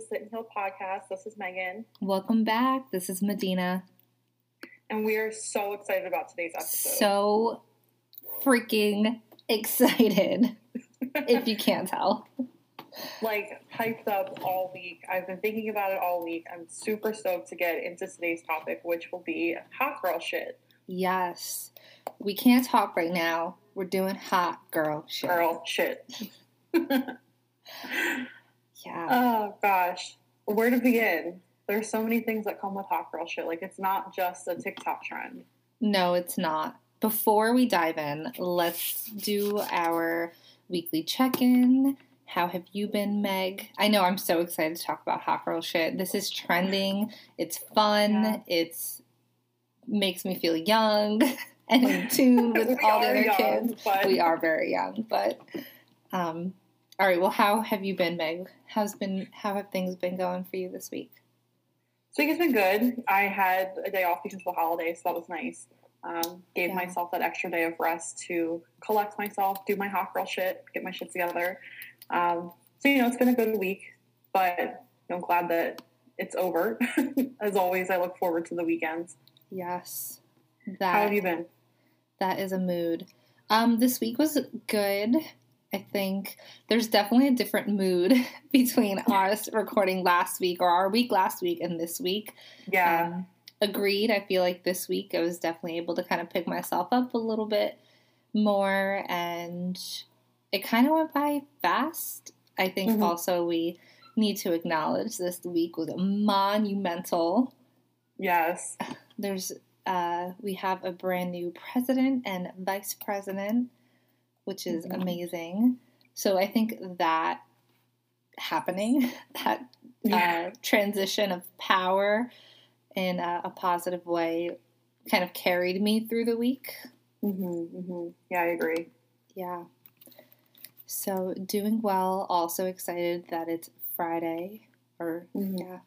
the Sit and Heal podcast. This is Meghan. Welcome back. This is Medina. And we are so excited about today's episode. So freaking excited, if you can't tell. Like, hyped up all week. I've been thinking about it all week. I'm super stoked to get into today's topic, which will be hot girl shit. Yes. We can't talk right now. We're doing hot girl shit. Girl shit. Yeah. Oh, gosh. Where to begin? There's so many things that come with hot girl shit. Like, it's not just a TikTok trend. No, it's not. Before we dive in, let's do our weekly check in. How have you been, Meg? I know I'm so excited to talk about hot girl shit. This is trending. It's fun. Yeah. It's makes me feel young and in tune with all the other young, kids. but- We are very young, but um all right, well how have you been, Meg? How's been how have things been going for you this week? So it's been good. I had a day off because of the holiday, so that was nice. Um, gave Yeah. myself that extra day of rest to collect myself, do my hot girl shit, get my shit together. Um, so you know, it's been a good week, but you know, I'm glad that it's over. As always, I look forward to the weekends. Yes. How have you been? That is a mood. Um, this week was good. I think there's definitely a different mood between us recording last week or our week last week and this week. Yeah, Um, agreed. I feel like this week I was definitely able to kind of pick myself up a little bit more and it kind of went by fast. I think Mhm. also we need to acknowledge this week was monumental yes, there's uh, we have a brand new president and vice president, which is Mhm. amazing. So I think that happening, that yeah, uh, transition of power in a, a positive way, kind of carried me through the week. hmm hmm yeah, I agree. Yeah. So doing well. Also excited that it's Friday, or Mhm. yeah,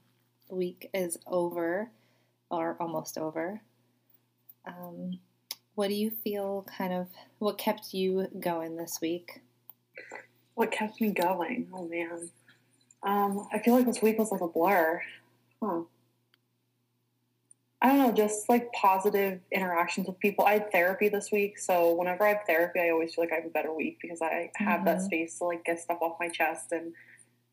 the week is over or almost over. Um, what do you feel kind of what kept you going this week? What kept me going? Oh man, um, I feel like this week was like a blur. Huh. I don't know, just like positive interactions with people. I had therapy this week, so whenever I have therapy, I always feel like I have a better week because I have that Mhm. space to like get stuff off my chest. And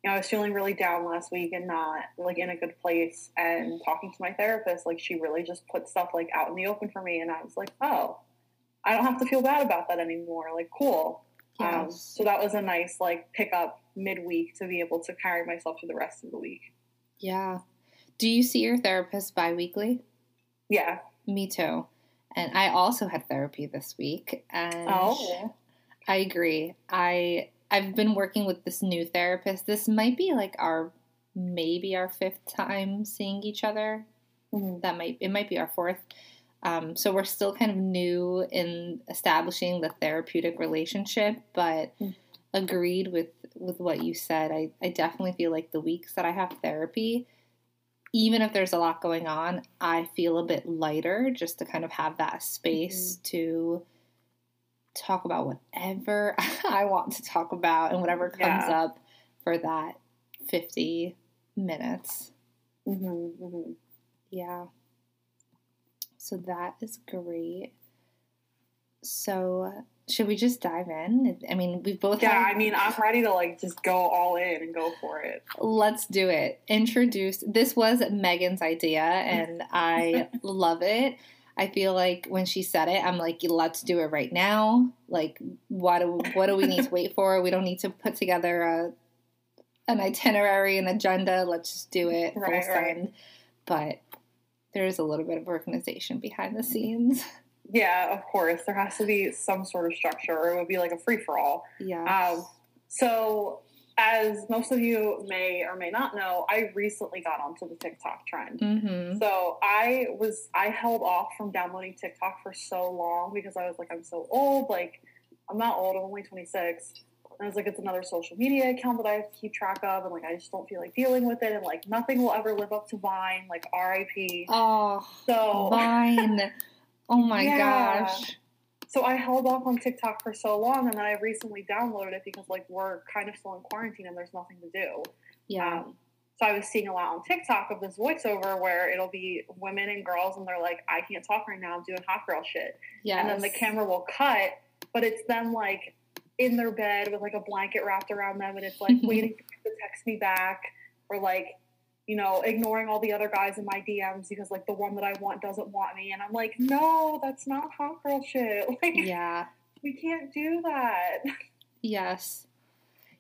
you know, I was feeling really down last week and not like in a good place. And talking to my therapist, like she really just put stuff like out in the open for me, and I was like, oh, I don't have to feel bad about that anymore. Like, cool. Um, so that was a nice like pickup midweek to be able to carry myself through the rest of the week. Yeah. Do you see your therapist bi-weekly? Yeah. Me too. And I also had therapy this week and Oh. I agree. I I've been working with this new therapist. This might be like our maybe our fifth time seeing each other. Mhm. That might it might be our fourth. Um, so we're still kind of new in establishing the therapeutic relationship, but Mm. agreed with with what you said. I, I definitely feel like the weeks that I have therapy, even if there's a lot going on, I feel a bit lighter just to kind of have that space to talk about whatever I want to talk about and whatever comes Yeah. up for that 50 minutes. Mhm, mhm. Yeah. So that is great. So, should we just dive in? I mean, we both Yeah, have I mean, I'm ready to like just go all in and go for it. Let's do it. Introduce. This was Meghan's idea, and I love it. I feel like when she said it, I'm like, let's do it right now. Like, what do what do we need to wait for? We don't need to put together a an itinerary, an agenda. Let's just do it full Right, right. But there is a little bit of organization behind the scenes. Yeah, of course. There has to be some sort of structure, or it would be like a free for all. Yeah. Um, so, as most of you may or may not know, I recently got onto the TikTok trend. mm-hmm. So I was I held off from downloading TikTok for so long because I was like I'm so old. Like I'm not old. I'm only 26. And I was like it's another social media account that I have to keep track of, and like I just don't feel like dealing with it. And like nothing will ever live up to Vine. Like R.I.P. Oh, So Vine. Oh my Yeah. gosh. So I held off on TikTok for so long, and then I recently downloaded it because like we're kind of still in quarantine and there's nothing to do. Yeah. Um, So I was seeing a lot on TikTok of this voiceover where it'll be women and girls, and they're like, "I can't talk right now. I'm doing hot girl shit." Yes. And then the camera will cut, but it's them like in their bed with like a blanket wrapped around them, and it's like waiting for them to text me back, or like you know ignoring all the other guys in my DMs because like the one that I want doesn't want me, and I'm like, no, that's not hot girl shit. Like Yeah. we can't do that. Yes.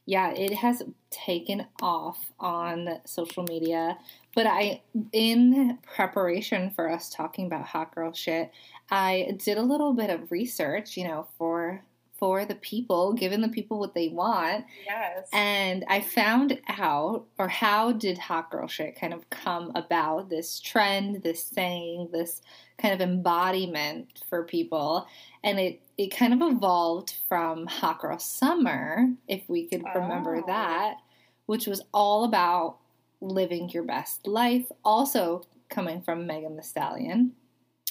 Yeah, it has taken off on social media. But I, in preparation for us talking about hot girl shit, I did a little bit of research, you know, for for the people, giving the people what they want. Yes. And I found out, or how did hot girl shit kind of come about? This trend, this saying, this kind of embodiment for people, and it it kind of evolved from hot girl summer, if we could remember Oh. that, which was all about living your best life. Also coming from Megan Thee Stallion.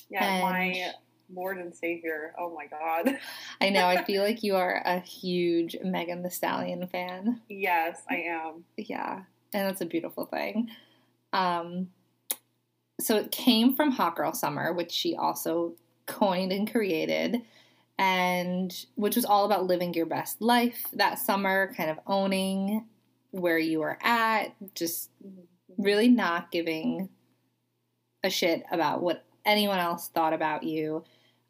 yeah, and- my Lord and Savior. Oh my God. I know. I feel like you are a huge Megan Thee Stallion fan. Yes, I am. Yeah, and that's a beautiful thing. Um, so it came from Hot Girl Summer, which she also coined and created, and which was all about living your best life that summer, kind of owning where you were at, just really not giving a shit about what anyone else thought about you.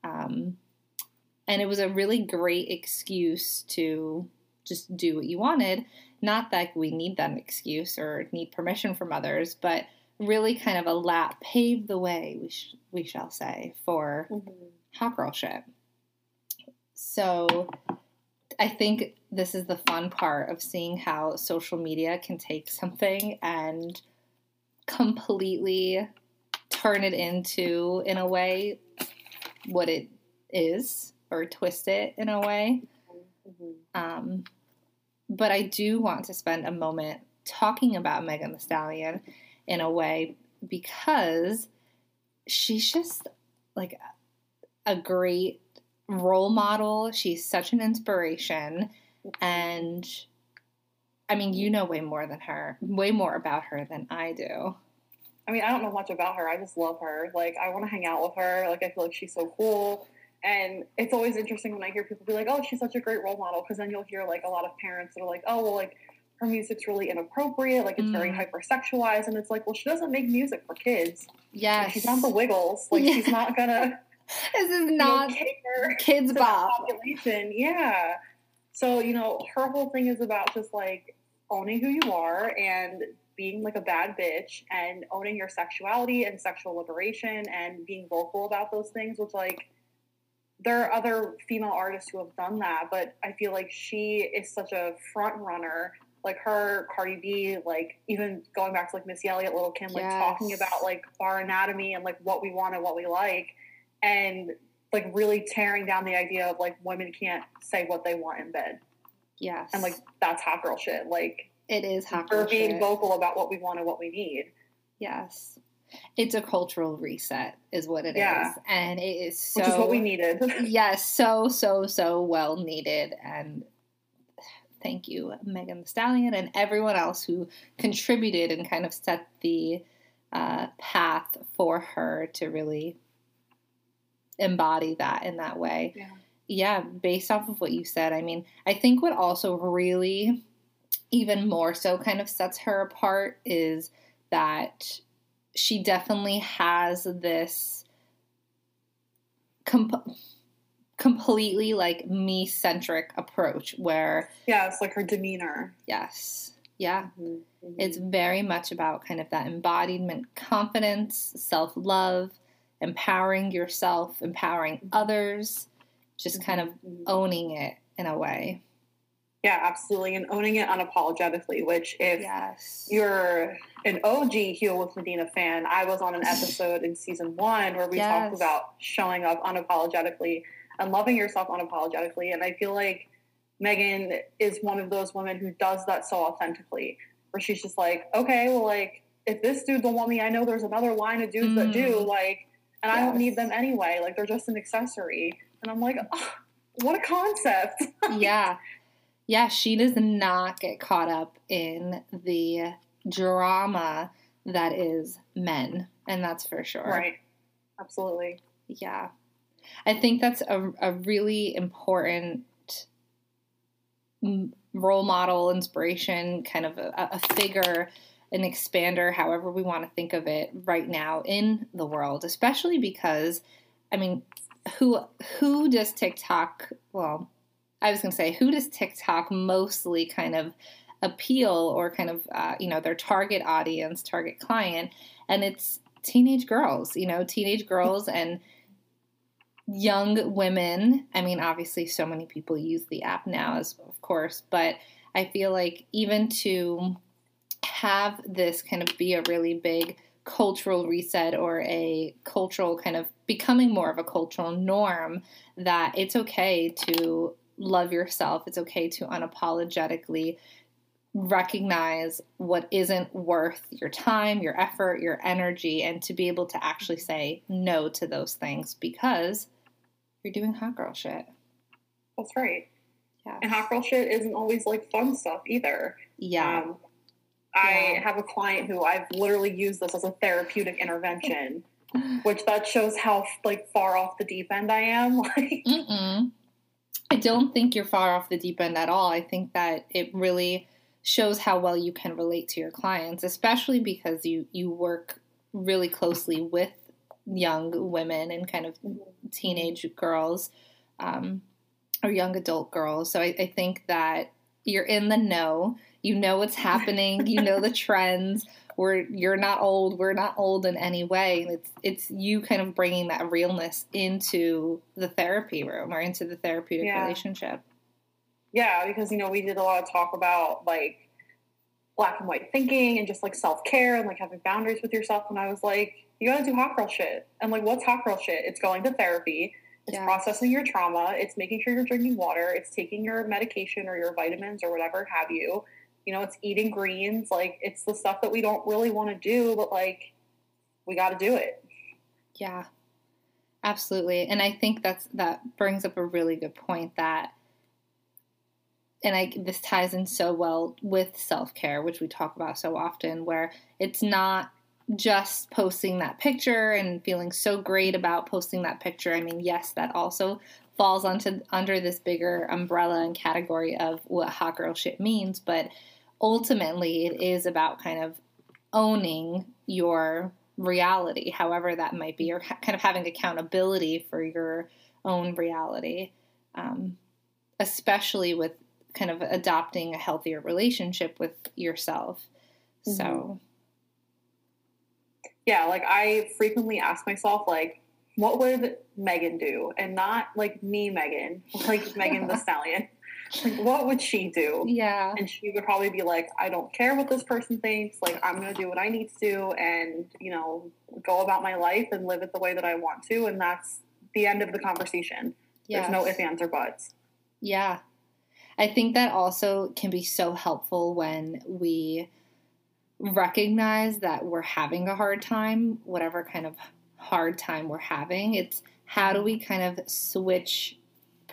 Um, and it was a really great excuse to just do what you wanted. Not that we need that excuse or need permission from others, but really kind of a lap paved the way, we, sh- we shall say, for Mhm. hot girl shit. So I think this is the fun part of seeing how social media can take something and completely turn it into, in a way, what it is, or twist it in a way. Mhm. Um, but I do want to spend a moment talking about Megan Thee Stallion in a way because she's just like a great role model. She's such an inspiration. And I mean, you know way more than her, way more about her than I do. I mean, I don't know much about her. I just love her. Like, I want to hang out with her. Like, I feel like she's so cool. And it's always interesting when I hear people be like, oh, she's such a great role model. Because then you'll hear, like, a lot of parents that are like, oh, well, like, her music's really inappropriate. Like, it's very Mm. hypersexualized. And it's like, well, she doesn't make music for kids. Like, Yes. she's not the Wiggles. Like, Yeah. she's not going to This is not care Kids to the Bop. population. Yeah. So, you know, her whole thing is about just like owning who you are and being like a bad bitch and owning your sexuality and sexual liberation and being vocal about those things, which like there are other female artists who have done that, but I feel like she is such a front runner. Like her, Cardi B, like even going back to like Missy Elliott, Lil' Kim, like talking about like our anatomy and like what we want and what we like, and like really tearing down the idea of like women can't say what they want in bed, Yes. and like that's hot girl shit. Like it is hot we're being vocal about what we want and what we need. Yes. It's a cultural reset, is what it is, Yeah. And it is so. which is what we needed. yes, so, so, so well needed. And thank you, Megan Thee Stallion, and everyone else who contributed and kind of set the uh, path for her to really embody that in that way. Yeah. Yeah, based off of what you said, I mean, I think what also really, even more so, kind of sets her apart is that she definitely has this com- completely like me centric approach where, yeah, it's like her demeanor. yes, yeah, Mhm. it's very much about kind of that embodiment, confidence, self love, empowering yourself, empowering others, just kind of Mhm. owning it in a way. Yeah, absolutely, and owning it unapologetically. Which if Yes. you're an OG Heal with Medina fan, I was on an episode in season one where we Yes. talked about showing up unapologetically and loving yourself unapologetically. And I feel like Megan is one of those women who does that so authentically, where she's just like, okay, well, like, if this dude don't want me, I know there's another line of dudes that do, Mm. like, and I don't need them anyway. Like, they're just an accessory. And I'm like, oh, what a concept. yeah. Yeah, she does not get caught up in the drama that is men, and that's for sure. Right. Absolutely. Yeah. I think that's a, a really important role model, inspiration, kind of a, a figure, an expander, however we want to think of it right now in the world, especially because, I mean, who who does TikTok? Well, I was going to say who does TikTok mostly kind of appeal or kind of uh, you know their target audience, target client, and it's teenage girls. You know, teenage girls and young women. I mean, obviously, so many people use the app now, as of course, but I feel like even to have this kind of be a really big cultural reset or a cultural kind of becoming more of a cultural norm that it's okay to love yourself, it's okay to unapologetically recognize what isn't worth your time, your effort, your energy, and to be able to actually say no to those things because you're doing hot girl shit. That's right. Yeah. And hot girl shit isn't always like fun stuff either. Yeah. Um, I yeah. have a client who I've literally used this as a therapeutic intervention, which that shows how like far off the deep end I am. Like, Mm-mm. I don't think you're far off the deep end at all. I think that it really shows how well you can relate to your clients, especially because you you work really closely with young women and kind of teenage girls um, or young adult girls. So I, I think that you're in the know. You know what's happening. you know the trends. We're you're not old. We're not old in any way. It's it's you kind of bringing that realness into the therapy room or into the therapeutic yeah. relationship. Yeah, because you know we did a lot of talk about like black and white thinking and just like self care and like having boundaries with yourself. And I was like, you gotta do hot girl shit. And like, what's hot girl shit? It's going to therapy. It's yeah. processing your trauma. It's making sure you're drinking water. It's taking your medication or your vitamins or whatever have you. You know, it's eating greens. Like, it's the stuff that we don't really want to do, but like, we got to do it. Yeah, absolutely. And I think that's that brings up a really good point that and I this ties in so well with self care, which we talk about so often, where it's not just posting that picture and feeling so great about posting that picture. I mean, yes, that also falls onto under this bigger umbrella and category of what hot girl shit means, but ultimately it is about kind of owning your reality, however that might be, or kind of having accountability for your own reality, um, especially with kind of adopting a healthier relationship with yourself. Mm-hmm. So yeah, like I frequently ask myself like what would Megan do? And not like me, Meghan, like Megan the Stallion. Like, what would she do? Yeah. And she would probably be like, I don't care what this person thinks. Like, I'm going to do what I need to do and, you know, go about my life and live it the way that I want to. And that's the end of the conversation. Yes. There's no ifs, ands, or buts. Yeah. I think that also can be so helpful when we recognize that we're having a hard time, whatever kind of hard time we're having. It's how do we kind of switch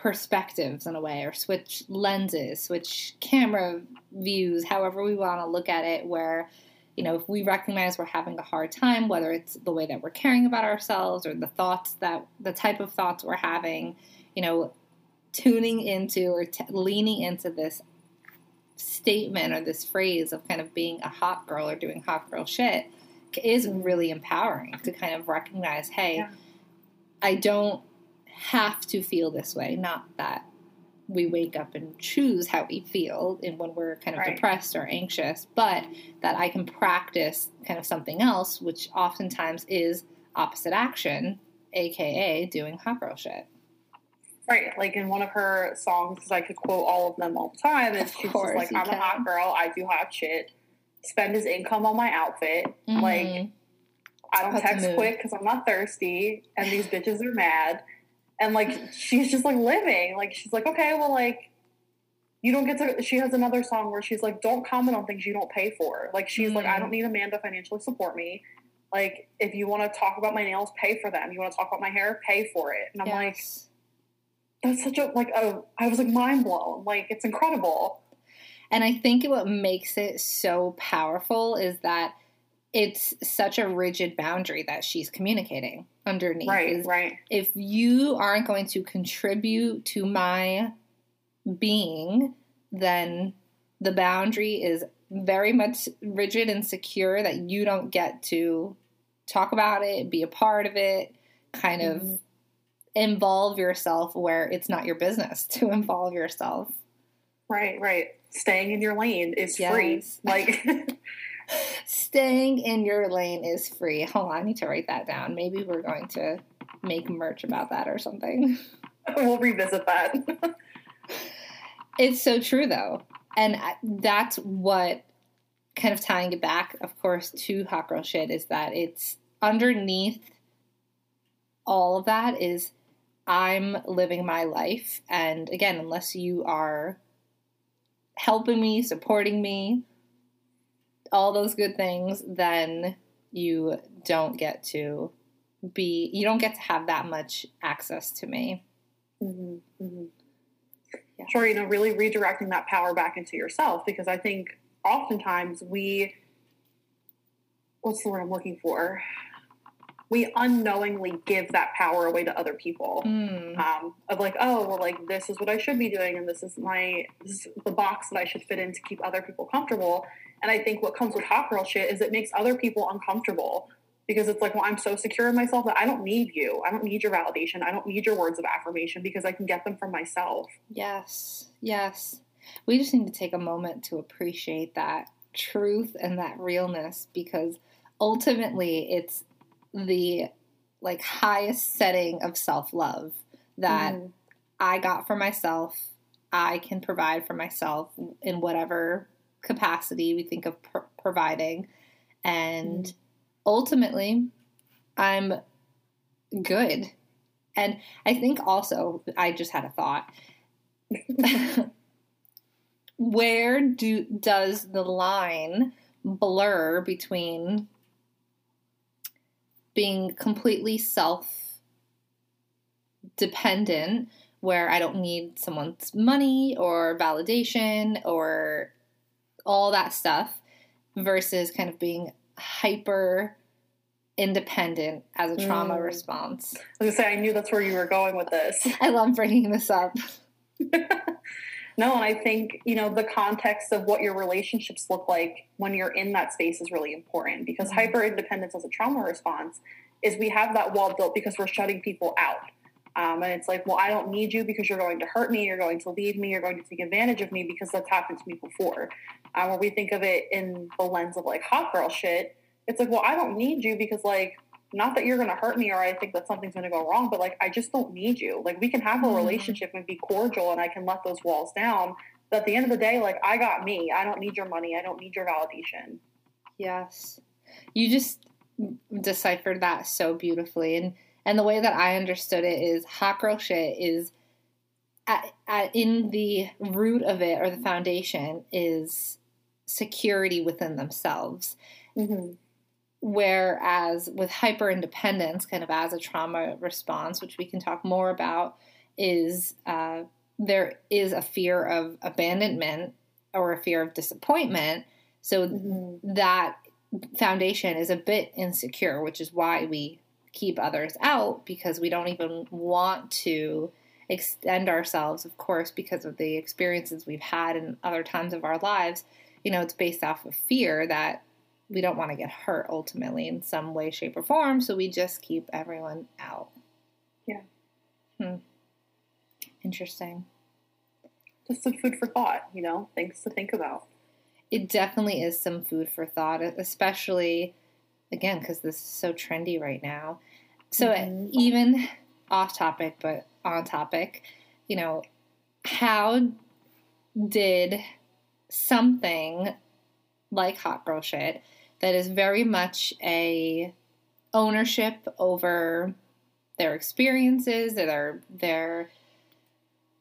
perspectives in a way or switch lenses, switch camera views, however we want to look at it, where you know, if we recognize we're having a hard time, whether it's the way that we're caring about ourselves or the thoughts that the type of thoughts we're having, you know, tuning into or t- leaning into this statement or this phrase of kind of being a hot girl or doing hot girl shit is really empowering to kind of recognize hey, yeah. I don't have to feel this way. Not that we wake up and choose how we feel and when we're kind of right. depressed or anxious, but that I can practice kind of something else, which oftentimes is opposite action, aka doing hot girl shit. Right, like in one of her songs, because I could quote all of them all the time, is she's like, "I'm can. a hot girl. I do hot shit. Spend his income on my outfit. Mm-hmm. Like, I don't That's text quick because I'm not thirsty, and these bitches are mad." And like, she's just like living. Like, she's like, "Okay, well, like, you don't get to." She has another song where she's like, "Don't comment on things you don't pay for." Like, she's mm-hmm. like, "I don't mm. need a man to financially support me." Like, if you want to talk about my nails, pay for them. You want to talk about my hair, pay for it. And I'm yes. like that's such a like a I was like mind blown. Like it's incredible. And I think what makes it so powerful is that it's such a rigid boundary that she's communicating underneath. Right, right. If you aren't going to contribute to my being, then the boundary is very much rigid and secure that you don't get to talk about it, be a part of it, kind of Mhm. involve yourself where it's not your business to involve yourself. Right, right. Staying in your lane is free. Like, Staying in your lane is free. Hold on, I need to write that down. Maybe we're going to make merch about that or something. we'll revisit that. It's so true though. And that's what kind of tying it back, of course, to hot girl shit is that it's underneath all of that is I'm living my life. And again, unless you are helping me, supporting me, all those good things, then you don't get to be, you don't get to have that much access to me. hmm hmm Yeah. Sure, you know, really redirecting that power back into yourself because I think oftentimes we, what's the word I'm looking for? We unknowingly give that power away to other people. Mm. Um, of like, oh, well, like this is what I should be doing, and this is my this is the box that I should fit in to keep other people comfortable. And I think what comes with hot girl shit is it makes other people uncomfortable because it's like, well, I'm so secure in myself that I don't need you. I don't need your validation. I don't need your words of affirmation because I can get them from myself. Yes, yes. We just need to take a moment to appreciate that truth and that realness because ultimately it's the like highest setting of self-love that Mhm. I got for myself. I can provide for myself in whatever capacity we think of pr- providing and ultimately I'm good. And I think also I just had a thought where do does the line blur between being completely self dependent where I don't need someone's money or validation or all that stuff versus kind of being hyper independent as a trauma Mm. response. I was gonna say I knew that's where you were going with this. I love bringing this up. No, and I think, you know, the context of what your relationships look like when you're in that space is really important because Mhm. hyper independence as a trauma response is we have that wall built because we're shutting people out. Um, and it's like, well, I don't need you because you're going to hurt me, you're going to leave me, you're going to take advantage of me because that's happened to me before. Um, when we think of it in the lens of like hot girl shit, it's like, well, I don't need you because like not that you're going to hurt me or I think that something's going to go wrong, but like I just don't need you. Like we can have a Mhm. relationship and be cordial and I can let those walls down. But at the end of the day, like I got me. I don't need your money. I don't need your validation. Yes. You just deciphered that so beautifully. And and the way that I understood it is hot girl shit is at, at, in the root of it or the foundation is security within themselves. Mm-hmm. Whereas with hyper independence, kind of as a trauma response, which we can talk more about, is uh, there is a fear of abandonment or a fear of disappointment. So Mm-hmm. that foundation is a bit insecure, which is why we keep others out because we don't even want to extend ourselves, of course, because of the experiences we've had in other times of our lives. You know, it's based off of fear that we don't want to get hurt ultimately in some way, shape, or form. So we just keep everyone out. Yeah. Hmm. Interesting. Just some food for thought, you know, things to think about. It definitely is some food for thought, especially again because this is so trendy right now. So Mhm. even off topic, but on topic, you know, how did something like hot girl shit that is very much a ownership over their experiences, their their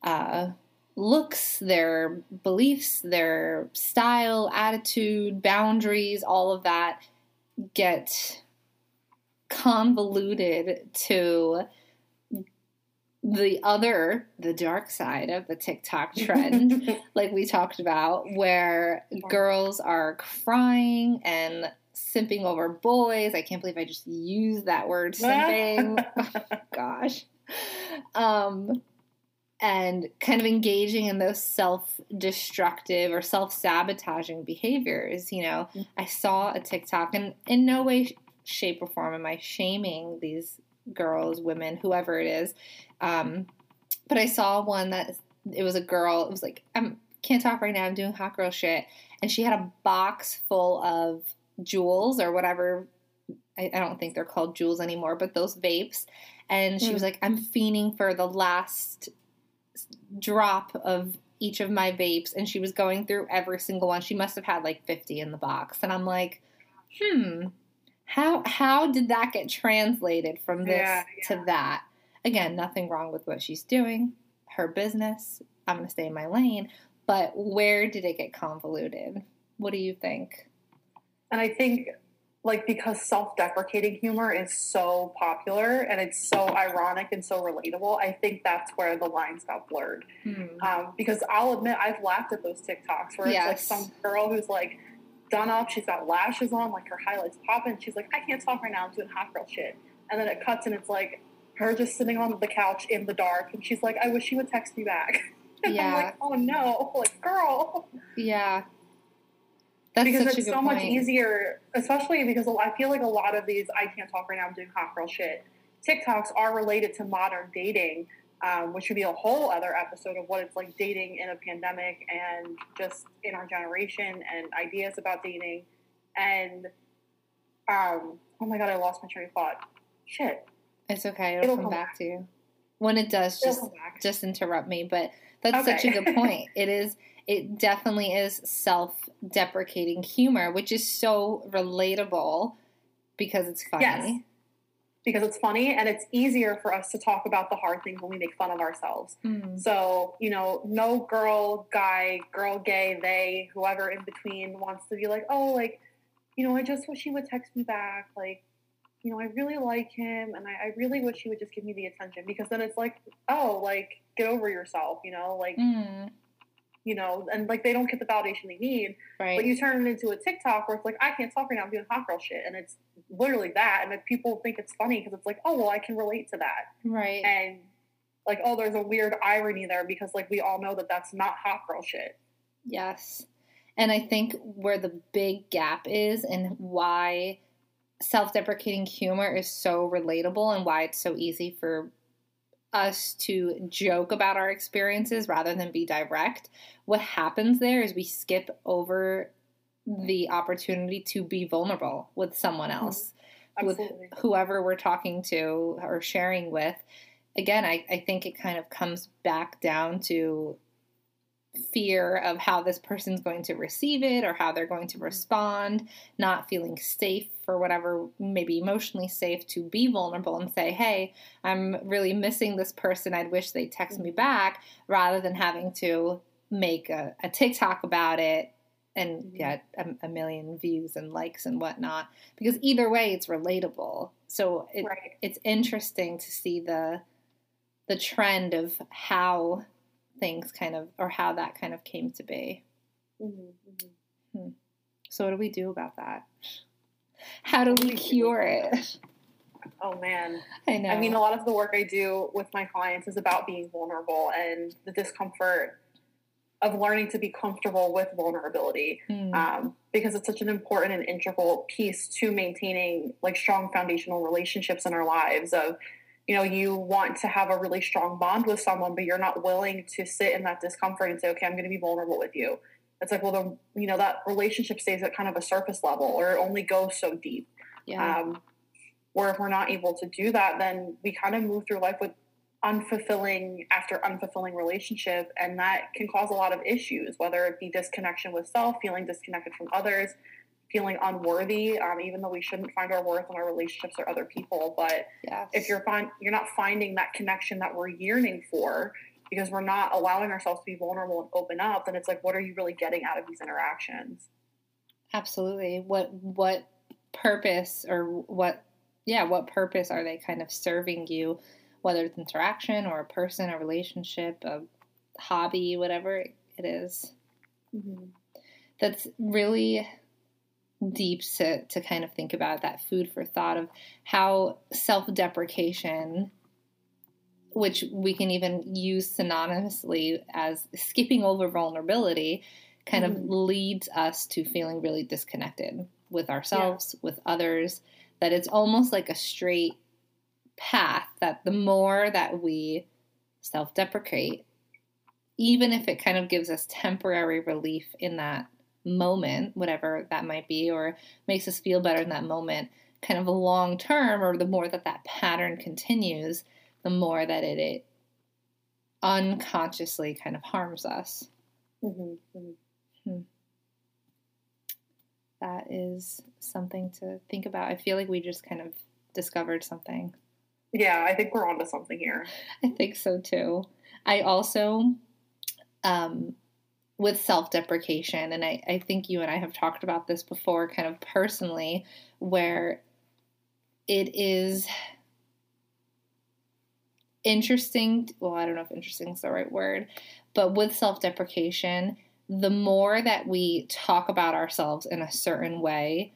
uh, looks, their beliefs, their style, attitude, boundaries, all of that get convoluted to the other, the dark side of the TikTok trend, like we talked about, where girls are crying and simping over boys. I can't believe I just used that word simping. Gosh. Um, and kind of engaging in those self destructive or self sabotaging behaviors. You know, mm-hmm. I saw a TikTok, and in no way, shape, or form am I shaming these girls, women, whoever it is. Um, but I saw one that it was a girl. It was like I can't talk right now. I'm doing hot girl shit, and she had a box full of jewels or whatever. I, I don't think they're called jewels anymore, but those vapes. And she mm. was like, "I'm fiending for the last drop of each of my vapes," and she was going through every single one. She must have had like 50 in the box, and I'm like, "Hmm." How how did that get translated from this yeah, yeah. to that? Again, nothing wrong with what she's doing, her business. I'm going to stay in my lane, but where did it get convoluted? What do you think? And I think like because self-deprecating humor is so popular and it's so ironic and so relatable i think that's where the lines got blurred hmm. um, because i'll admit i've laughed at those tiktoks where yes. it's like some girl who's like done up. She's got lashes on, like her highlights popping. She's like, I can't talk right now. I'm doing hot girl shit. And then it cuts and it's like her just sitting on the couch in the dark. And she's like, I wish she would text me back. and yeah. I'm like, oh no, like girl. Yeah. That's because it's so point. much easier, especially because I feel like a lot of these I can't talk right now. I'm doing hot girl shit. TikToks are related to modern dating, um, which would be a whole other episode of what it's like dating in a pandemic and just in our generation and ideas about dating. And um, oh my god, I lost my train of thought. Shit. It's okay. It'll, It'll come, back, back, to you. When it does, just just interrupt me. But that's okay. such a good point. it is. It definitely is self-deprecating humor, which is so relatable because it's funny. Yes because it's funny and it's easier for us to talk about the hard things when we make fun of ourselves. Mm. So, you know, no girl, guy, girl, gay, they, whoever in between wants to be like, oh, like, you know, I just wish he would text me back. Like, you know, I really like him and I, I really wish he would just give me the attention because then it's like, oh, like, get over yourself, you know, like, mm you know, and like they don't get the validation they need. Right. But you turn it into a TikTok where it's like, I can't talk right now, I'm doing hot girl shit. And it's literally that. And if people think it's funny because it's like, oh, well, I can relate to that. Right. And like, oh, there's a weird irony there because like we all know that that's not hot girl shit. Yes. And I think where the big gap is and why self deprecating humor is so relatable and why it's so easy for us to joke about our experiences rather than be direct, what happens there is we skip over the opportunity to be vulnerable with someone mm-hmm. else, with whoever we're talking to or sharing with. Again, I, I think it kind of comes back down to fear of how this person's going to receive it or how they're going to mm-hmm. respond, not feeling safe for whatever, maybe emotionally safe to be vulnerable and say, hey, I'm really missing this person. I'd wish they'd text me mm-hmm. back rather than having to make a, a TikTok about it and mm-hmm. get a, a, million views and likes and whatnot. Because either way, it's relatable. So it, right. it's interesting to see the the trend of how things kind of, or how that kind of came to be. Mm-hmm, mm-hmm. Hmm. So, what do we do about that? How do we cure it? Oh man. I know. I mean, a lot of the work I do with my clients is about being vulnerable and the discomfort of learning to be comfortable with vulnerability mm. um, because it's such an important and integral piece to maintaining like strong foundational relationships in our lives of you know you want to have a really strong bond with someone but you're not willing to sit in that discomfort and say okay i'm going to be vulnerable with you it's like well the you know that relationship stays at kind of a surface level or it only goes so deep yeah. um, or if we're not able to do that then we kind of move through life with unfulfilling after unfulfilling relationship and that can cause a lot of issues whether it be disconnection with self feeling disconnected from others feeling unworthy, um, even though we shouldn't find our worth in our relationships or other people. But yes. if you're find, you're not finding that connection that we're yearning for because we're not allowing ourselves to be vulnerable and open up, then it's like, what are you really getting out of these interactions? Absolutely. What what purpose or what yeah what purpose are they kind of serving you whether it's interaction or a person, a relationship, a hobby, whatever it is. Mm-hmm. That's really deep to, to kind of think about that food for thought of how self deprecation, which we can even use synonymously as skipping over vulnerability, kind Mhm. of leads us to feeling really disconnected with ourselves, with others, that it's almost like a straight path that the more that we self deprecate, even if it kind of gives us temporary relief in that moment, whatever that might be, or makes us feel better in that moment, kind of a long term, or the more that that pattern continues, the more that it, it unconsciously kind of harms us. Mm-hmm. That is something to think about. I feel like we just kind of discovered something. Yeah, I think we're onto something here. I think so too. I also, um, with self deprecation, and I, I think you and I have talked about this before, kind of personally, where it is interesting. Well, I don't know if interesting is the right word, but with self deprecation, the more that we talk about ourselves in a certain way,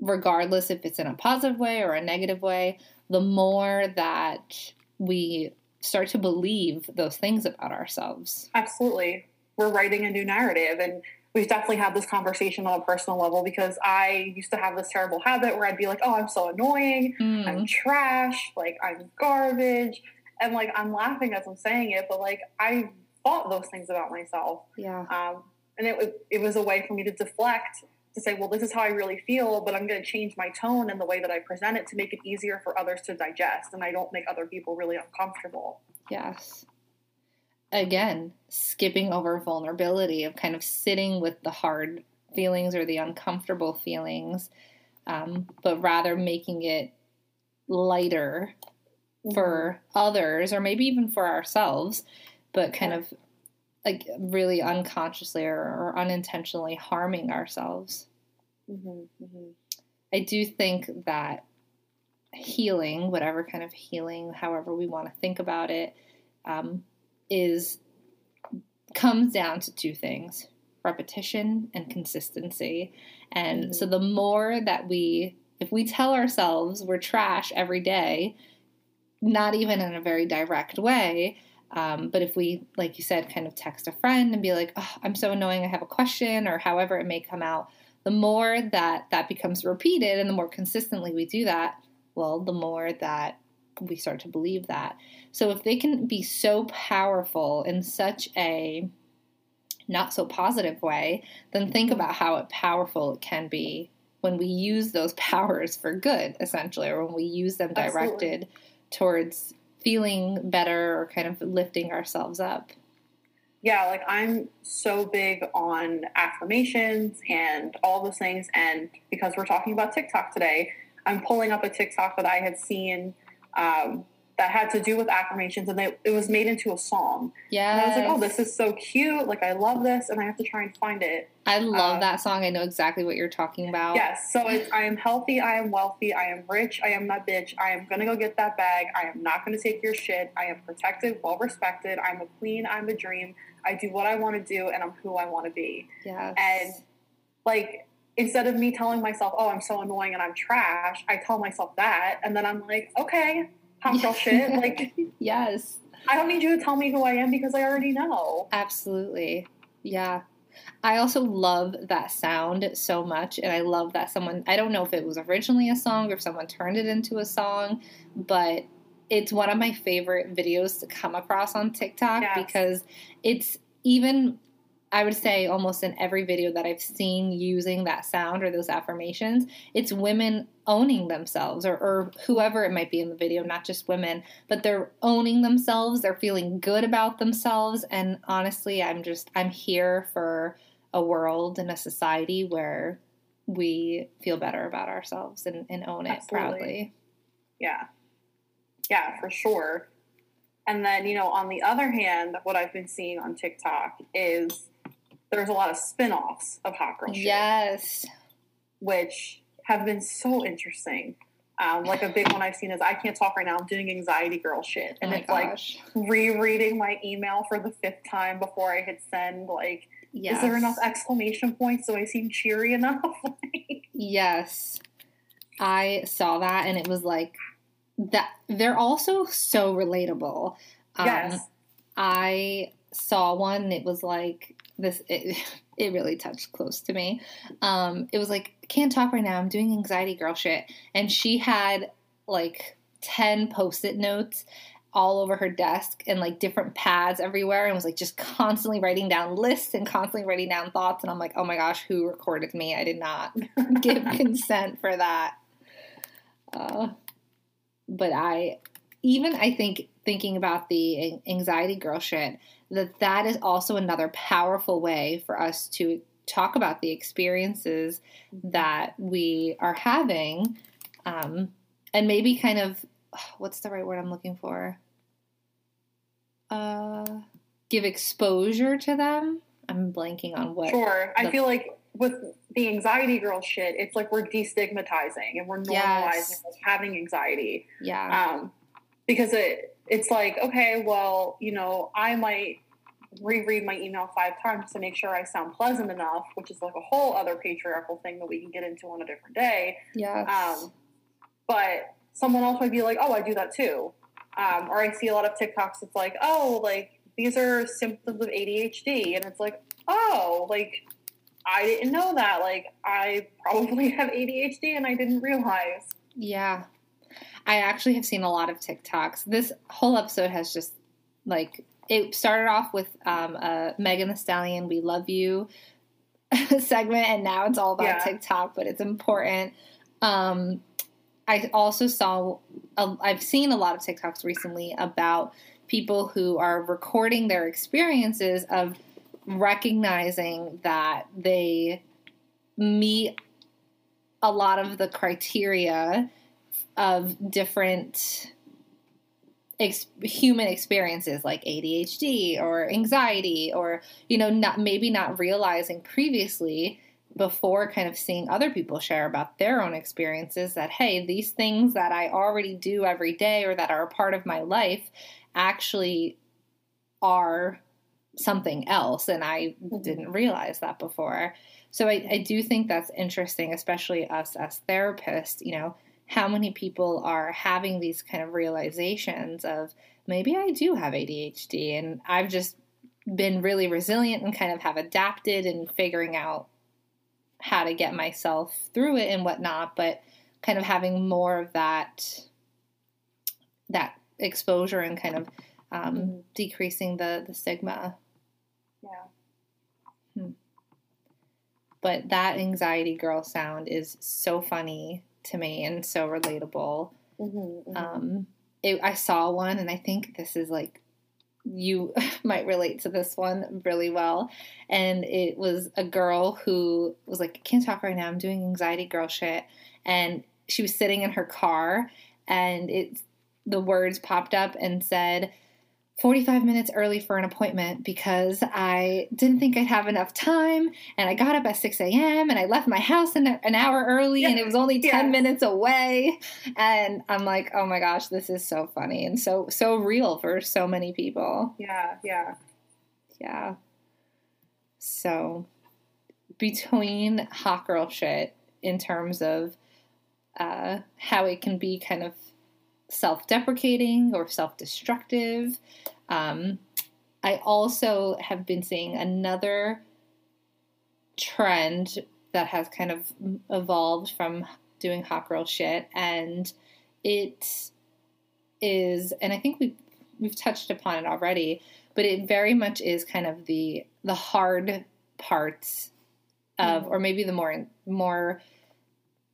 regardless if it's in a positive way or a negative way, the more that we start to believe those things about ourselves. Absolutely. We're writing a new narrative and we've definitely had this conversation on a personal level because I used to have this terrible habit where I'd be like, oh, I'm so annoying. I'm Mm, trash. Like, I'm garbage. And like, I'm laughing as I'm saying it, but like, I thought those things about myself. yeah. Um, and it it was a way for me to deflect to say, well, this is how I really feel, but I'm going to change my tone and the way that I present it to make it easier for others to digest. And I don't make other people really uncomfortable. Yes. Again, skipping over vulnerability of kind of sitting with the hard feelings or the uncomfortable feelings, um, but rather making it lighter for others or maybe even for ourselves, but kind Yeah. of like really unconsciously or, or unintentionally harming ourselves. hmm hmm I do think that healing, whatever kind of healing, however we want to think about it, um, is comes down to two things: repetition and consistency. And Mhm. so, the more that we, if we tell ourselves we're trash every day, not even in a very direct way. Um, but if we, like you said, kind of text a friend and be like, oh, I'm so annoying, I have a question, or however it may come out, the more that that becomes repeated and the more consistently we do that, well, the more that we start to believe that. So if they can be so powerful in such a not so positive way, then think about how powerful it can be when we use those powers for good, essentially, or when we use them Absolutely. directed towards feeling better or kind of lifting ourselves up. yeah, like I'm so big on affirmations and all those things. And because we're talking about TikTok today, I'm pulling up a TikTok that I had seen um, that had to do with affirmations, and they, it was made into a song. Yeah. And I was like, oh, this is so cute. Like, I love this, and I have to try and find it. I love uh, that song. I know exactly what you're talking about. Yes, so it's I am healthy, I am wealthy, I am rich, I am that bitch, I am gonna go get that bag, I am not gonna take your shit, I am protected, well respected, I'm a queen, I'm a dream, I do what I wanna do, and I'm who I wanna be. Yeah. And like instead of me telling myself, "Oh, I'm so annoying and I'm trash," I tell myself that, and then I'm like, "Okay, pop girl shit." Like yes. I don't need you to tell me who I am because I already know. Absolutely. Yeah. I also love that sound so much. And I love that someone, I don't know if it was originally a song or if someone turned it into a song, but it's one of my favorite videos to come across on TikTok Yes. because it's even, I would say, almost in every video that I've seen using that sound or those affirmations, it's women owning themselves or, or whoever it might be in the video, not just women, but they're owning themselves. They're feeling good about themselves. And honestly, I'm just, I'm here for a world and a society where we feel better about ourselves and, and own it Absolutely. proudly. Yeah. Yeah, for sure. And then, you know, on the other hand, what I've been seeing on TikTok is there's a lot of spin-offs of Hot Girl Shit, Yes. which have been so interesting. Um, like a big one I've seen is I can't talk right now. I'm doing anxiety girl shit, and oh it's gosh. like rereading my email for the fifth time before I hit send. Like, yes. is there enough exclamation points? Do I seem cheery enough? Yes. I saw that and it was like that they're also so relatable. Um, yes. I saw one it was like this it, it really touched close to me. Um it was like can't talk right now. I'm doing anxiety girl shit and she had like 10 post-it notes all over her desk and like different pads everywhere and was like just constantly writing down lists and constantly writing down thoughts and I'm like, "Oh my gosh, who recorded me? I did not give consent for that." Uh, but I even I think thinking about the anxiety girl shit that that is also another powerful way for us to talk about the experiences that we are having um, and maybe kind of what's the right word I'm looking for uh, give exposure to them I'm blanking on what Sure. I feel like with the anxiety girl shit, it's like we're destigmatizing and we're normalizing Yes. having anxiety. yeah Um, because it it's like, okay, well, you know, I might reread my email five times to make sure I sound pleasant enough, which is like a whole other patriarchal thing that we can get into on a different day. yes Um, but someone else might be like, oh, I do that too. Um, or I see a lot of TikToks. It's like, oh, like these are symptoms of ADHD, and it's like, oh, like I didn't know that. Like I probably have ADHD and I didn't realize. Yeah. I actually have seen a lot of TikToks. This whole episode has just like it started off with um uh Megan Thee Stallion, We Love You segment and now it's all about Yeah. TikTok, but it's important. Um I also saw i I've seen a lot of TikToks recently about people who are recording their experiences of recognizing that they meet a lot of the criteria of different ex- human experiences like ADHD or anxiety or you know not maybe not realizing previously before kind of seeing other people share about their own experiences that hey these things that I already do every day or that are a part of my life actually are something else and I Mhm. didn't realize that before. So I, I do think that's interesting, especially us as therapists, you know, how many people are having these kind of realizations of maybe I do have ADHD and I've just been really resilient and kind of have adapted and figuring out how to get myself through it and whatnot, but kind of having more of that that exposure and kind of um, Mhm. decreasing the the stigma. Yeah. But that anxiety girl sound is so funny to me and so relatable. Mm-hmm, Um, it, I saw one, and I think this is like you might relate to this one really well. And it was a girl who was like, "Can't talk right now. I'm doing anxiety girl shit." And she was sitting in her car, and it the words popped up and said. 45 minutes early for an appointment because I didn't think I'd have enough time and I got up at 6 a.m. and I left my house an, an hour early and it was only 10 Yeah. minutes away and I'm like, oh my gosh, this is so funny and so so real for so many people. Yeah, yeah. Yeah. So between hot girl shit in terms of uh, how it can be kind of self-deprecating or self-destructive. Um, I also have been seeing another trend that has kind of evolved from doing hot girl shit, and it is, and I think we we've touched upon it already, but it very much is kind of the the hard parts of, Mhm. or maybe the more more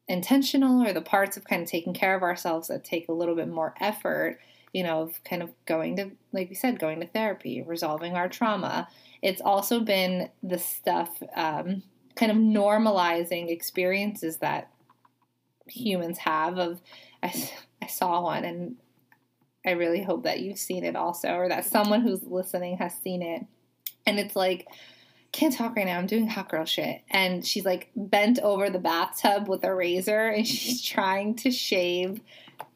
intentional or the parts of kind of taking care of ourselves that take a little bit more effort you know of kind of going to like we said going to therapy resolving our trauma. It's also been the stuff um, kind of normalizing experiences that humans have of I, I saw one and i really hope that you've seen it also or that someone who's listening has seen it. And it's like can't talk right now. I'm doing hot girl shit. And she's like bent over the bathtub with a razor and she's trying to shave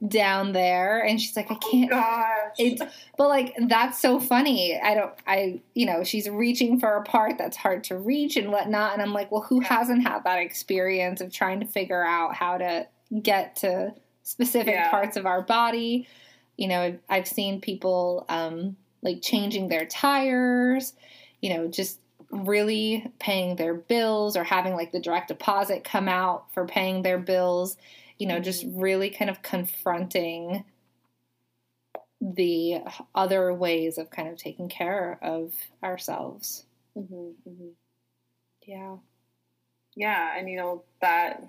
down there. And she's like, I can't. Oh. It's, but like, that's so funny. I don't, I, you know, she's reaching for a part that's hard to reach and whatnot. And I'm like, well, who hasn't had that experience of trying to figure out how to get to specific Yeah. parts of our body? You know, I've, I've seen people, um, like changing their tires, you know, just really paying their bills or having like the direct deposit come out for paying their bills, you know, just really kind of confronting the other ways of kind of taking care of ourselves. Mhm, mhm. Yeah. Yeah, and you know that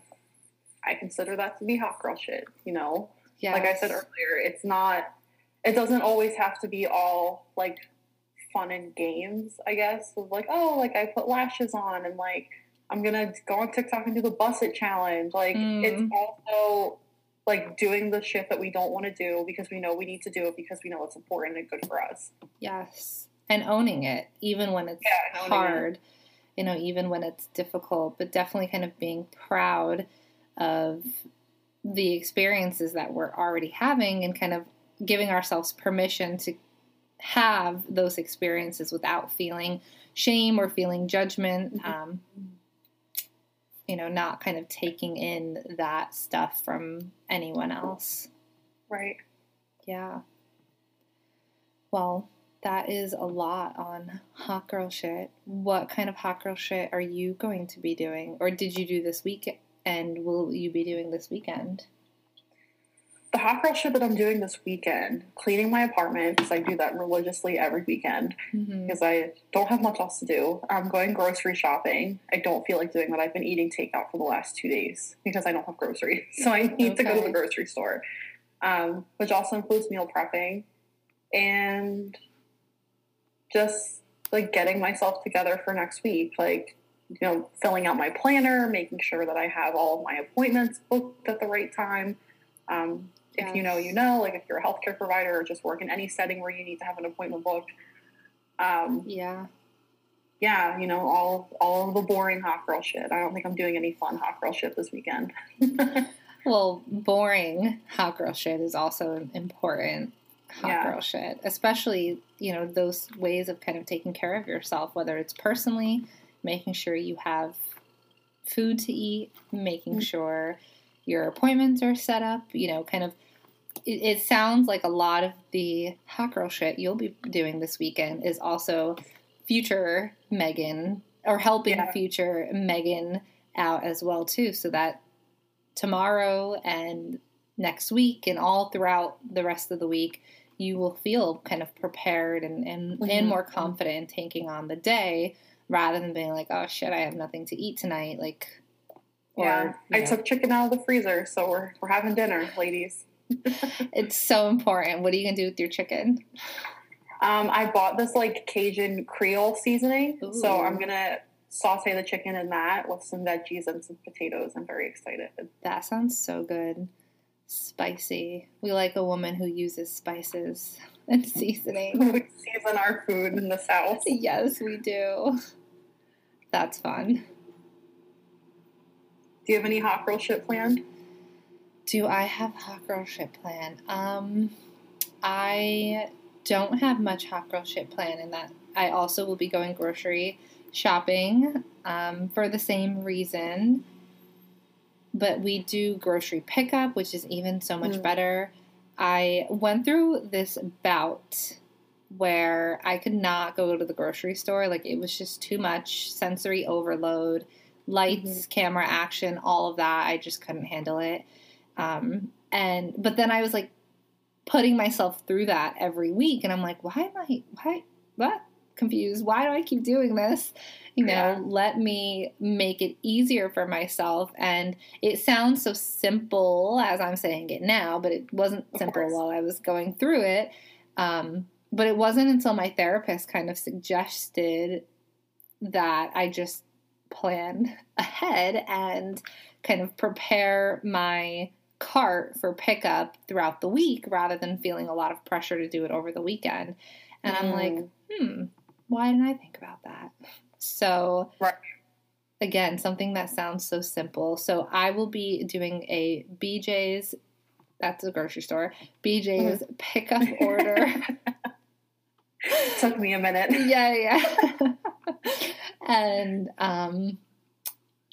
I consider that to be hot girl shit. You know, Yeah. like I said earlier, it's not. It doesn't always have to be all like fun and games. I guess with like, oh, like I put lashes on and like I'm gonna go on TikTok and do the bust it challenge. Like Mm. it's also like doing the shit that we don't want to do because we know we need to do it because we know it's important and good for us. Yes. And owning it, even when it's Yeah, owning it. hard, you know, even when it's difficult, but definitely kind of being proud of the experiences that we're already having and kind of giving ourselves permission to have those experiences without feeling shame or feeling judgment. Mhm. Um, you know, not kind of taking in that stuff from anyone else. Right. Yeah. Well, that is a lot on hot girl shit. What kind of hot girl shit are you going to be doing? Or did you do this week and will you be doing this weekend? The hot girl shit that I'm doing this weekend, cleaning my apartment because I do that religiously every weekend. Mm-hmm. because I don't have much else to do. I'm going grocery shopping. I don't feel like doing that. I've been eating takeout for the last two days because I don't have groceries. So I need to go to the grocery store, um, which also includes meal prepping and just like getting myself together for next week. Like, you know, filling out my planner, making sure that I have all of my appointments booked at the right time. Um, if you know, you know, like if you're a healthcare provider or just work in any setting where you need to have an appointment booked. Um, Yeah. yeah, you know, all all the boring hot girl shit. I don't think I'm doing any fun hot girl shit this weekend. Well, boring hot girl shit is also important hot Yeah. girl shit, especially, you know, those ways of kind of taking care of yourself, whether it's personally, making sure you have food to eat, making Mhm. sure your appointments are set up, you know, kind of. It, it sounds like a lot of the hot girl shit you'll be doing this weekend is also future Meghan or helping Yeah. future Meghan out as well too, so that tomorrow and next week and all throughout the rest of the week, you will feel kind of prepared and, and, and Mhm. more confident in taking on the day rather than being like, oh shit, I have nothing to eat tonight. Like, or, yeah, I know, took chicken out of the freezer, so we're we're having dinner, ladies. It's so important. What are you going to do with your chicken? Um, I bought this like Cajun Creole seasoning, so I'm gonna saute the chicken in that with some veggies and some potatoes. I'm very excited. That sounds so good. Spicy. We like a woman who uses spices and seasoning. we season our food in the South. yes, we do. That's fun. Do you have any hot girl shit planned? Do I have hot girl shit plan? Um, I don't have much hot girl shit plan in that I also will be going grocery shopping um, for the same reason. But we do grocery pickup, which is even so much Mm. better. I went through this bout where I could not go to the grocery store. Like it was just too much sensory overload, lights, camera action, all of that. I just couldn't handle it. Um, and but then I was like putting myself through that every week, and I'm like, why am I why what confused? Why do I keep doing this? You know, Yeah. let me make it easier for myself. And it sounds so simple as I'm saying it now, but it wasn't simple while I was going through it. Um, but it wasn't until my therapist kind of suggested that I just plan ahead and kind of prepare my cart for pickup throughout the week rather than feeling a lot of pressure to do it over the weekend. And I'm like, Mm. hmm, why didn't I think about that? So, Right. again, something that sounds so simple. So, I will be doing a BJ's, that's a grocery store, BJ's pickup order. Took me a minute. yeah, yeah. and um,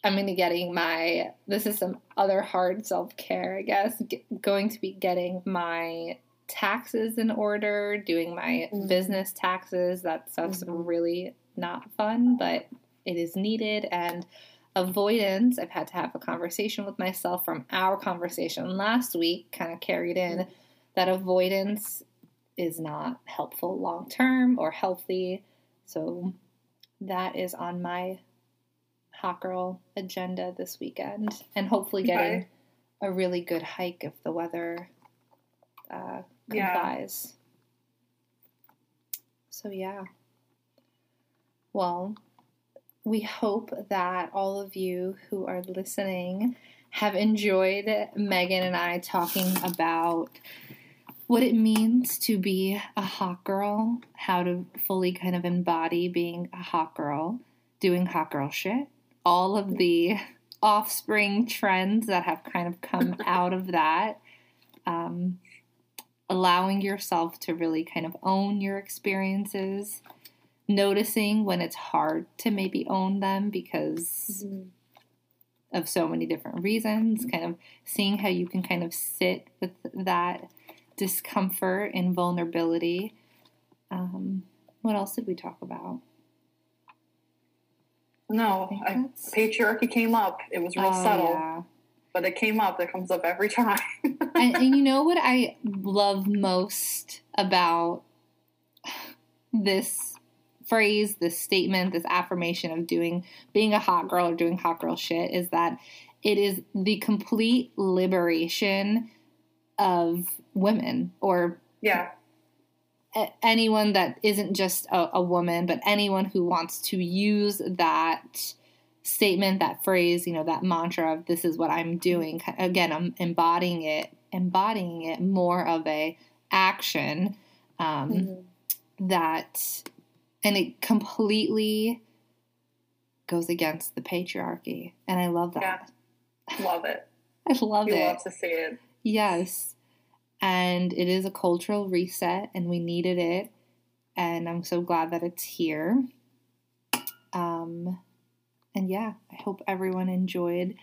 I'm going to getting my. This is some other hard self care, I guess. G- going to be getting my taxes in order, doing my Mhm. business taxes. That stuff's Mhm. really not fun, but it is needed. And avoidance, I've had to have a conversation with myself from our conversation last week, kind of carried in that avoidance is not helpful long term or healthy. So that is on my hot girl agenda this weekend, and hopefully getting Okay. a really good hike if the weather uh, Yeah. complies. So yeah. Well, we hope that all of you who are listening have enjoyed Meghan and I talking about what it means to be a hot girl, how to fully kind of embody being a hot girl, doing hot girl shit, all of the offspring trends that have kind of come out of that, um, allowing yourself to really kind of own your experiences, noticing when it's hard to maybe own them because Mhm. of so many different reasons, kind of seeing how you can kind of sit with that discomfort and vulnerability. Um, what else did we talk about? No, I think I, that's- patriarchy came up. It was real Oh, subtle, yeah. but it came up. It comes up every time. and, and you know what I love most about this phrase, this statement, this affirmation of doing being a hot girl or doing hot girl shit is that it is the complete liberation of women or yeah, anyone that isn't just a, a woman, but anyone who wants to use that statement, that phrase, you know, that mantra of this is what I'm doing. Again, I'm embodying it, embodying it more of a action um, Mhm. that, and it completely goes against the patriarchy, and I love that. I love it. I love You it. love to see it. Yes. And it is a cultural reset, and we needed it. And I'm so glad that it's here. Um, and yeah, I hope everyone enjoyed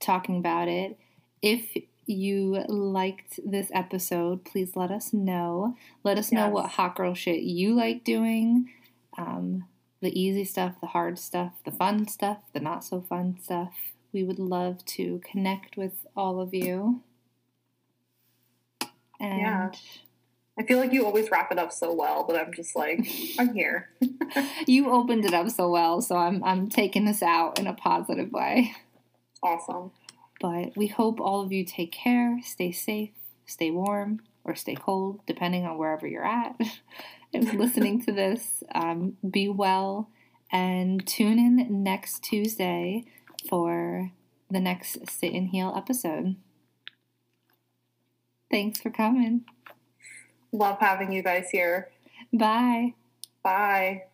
talking about it. If you liked this episode, please let us know. Let us know what hot girl shit you like doing. Um, the easy stuff, the hard stuff, the fun stuff, the not so fun stuff. We would love to connect with all of you. And Yeah. I feel like you always wrap it up so well, but I'm just like, I'm here. you opened it up so well, so I'm I'm taking this out in a positive way. Awesome. But we hope all of you take care, stay safe, stay warm, or stay cold, depending on wherever you're at. and listening to this, um, be well, and tune in next Tuesday for the next Sit and Heal episode. Thanks for coming. Love having you guys here. Bye. Bye.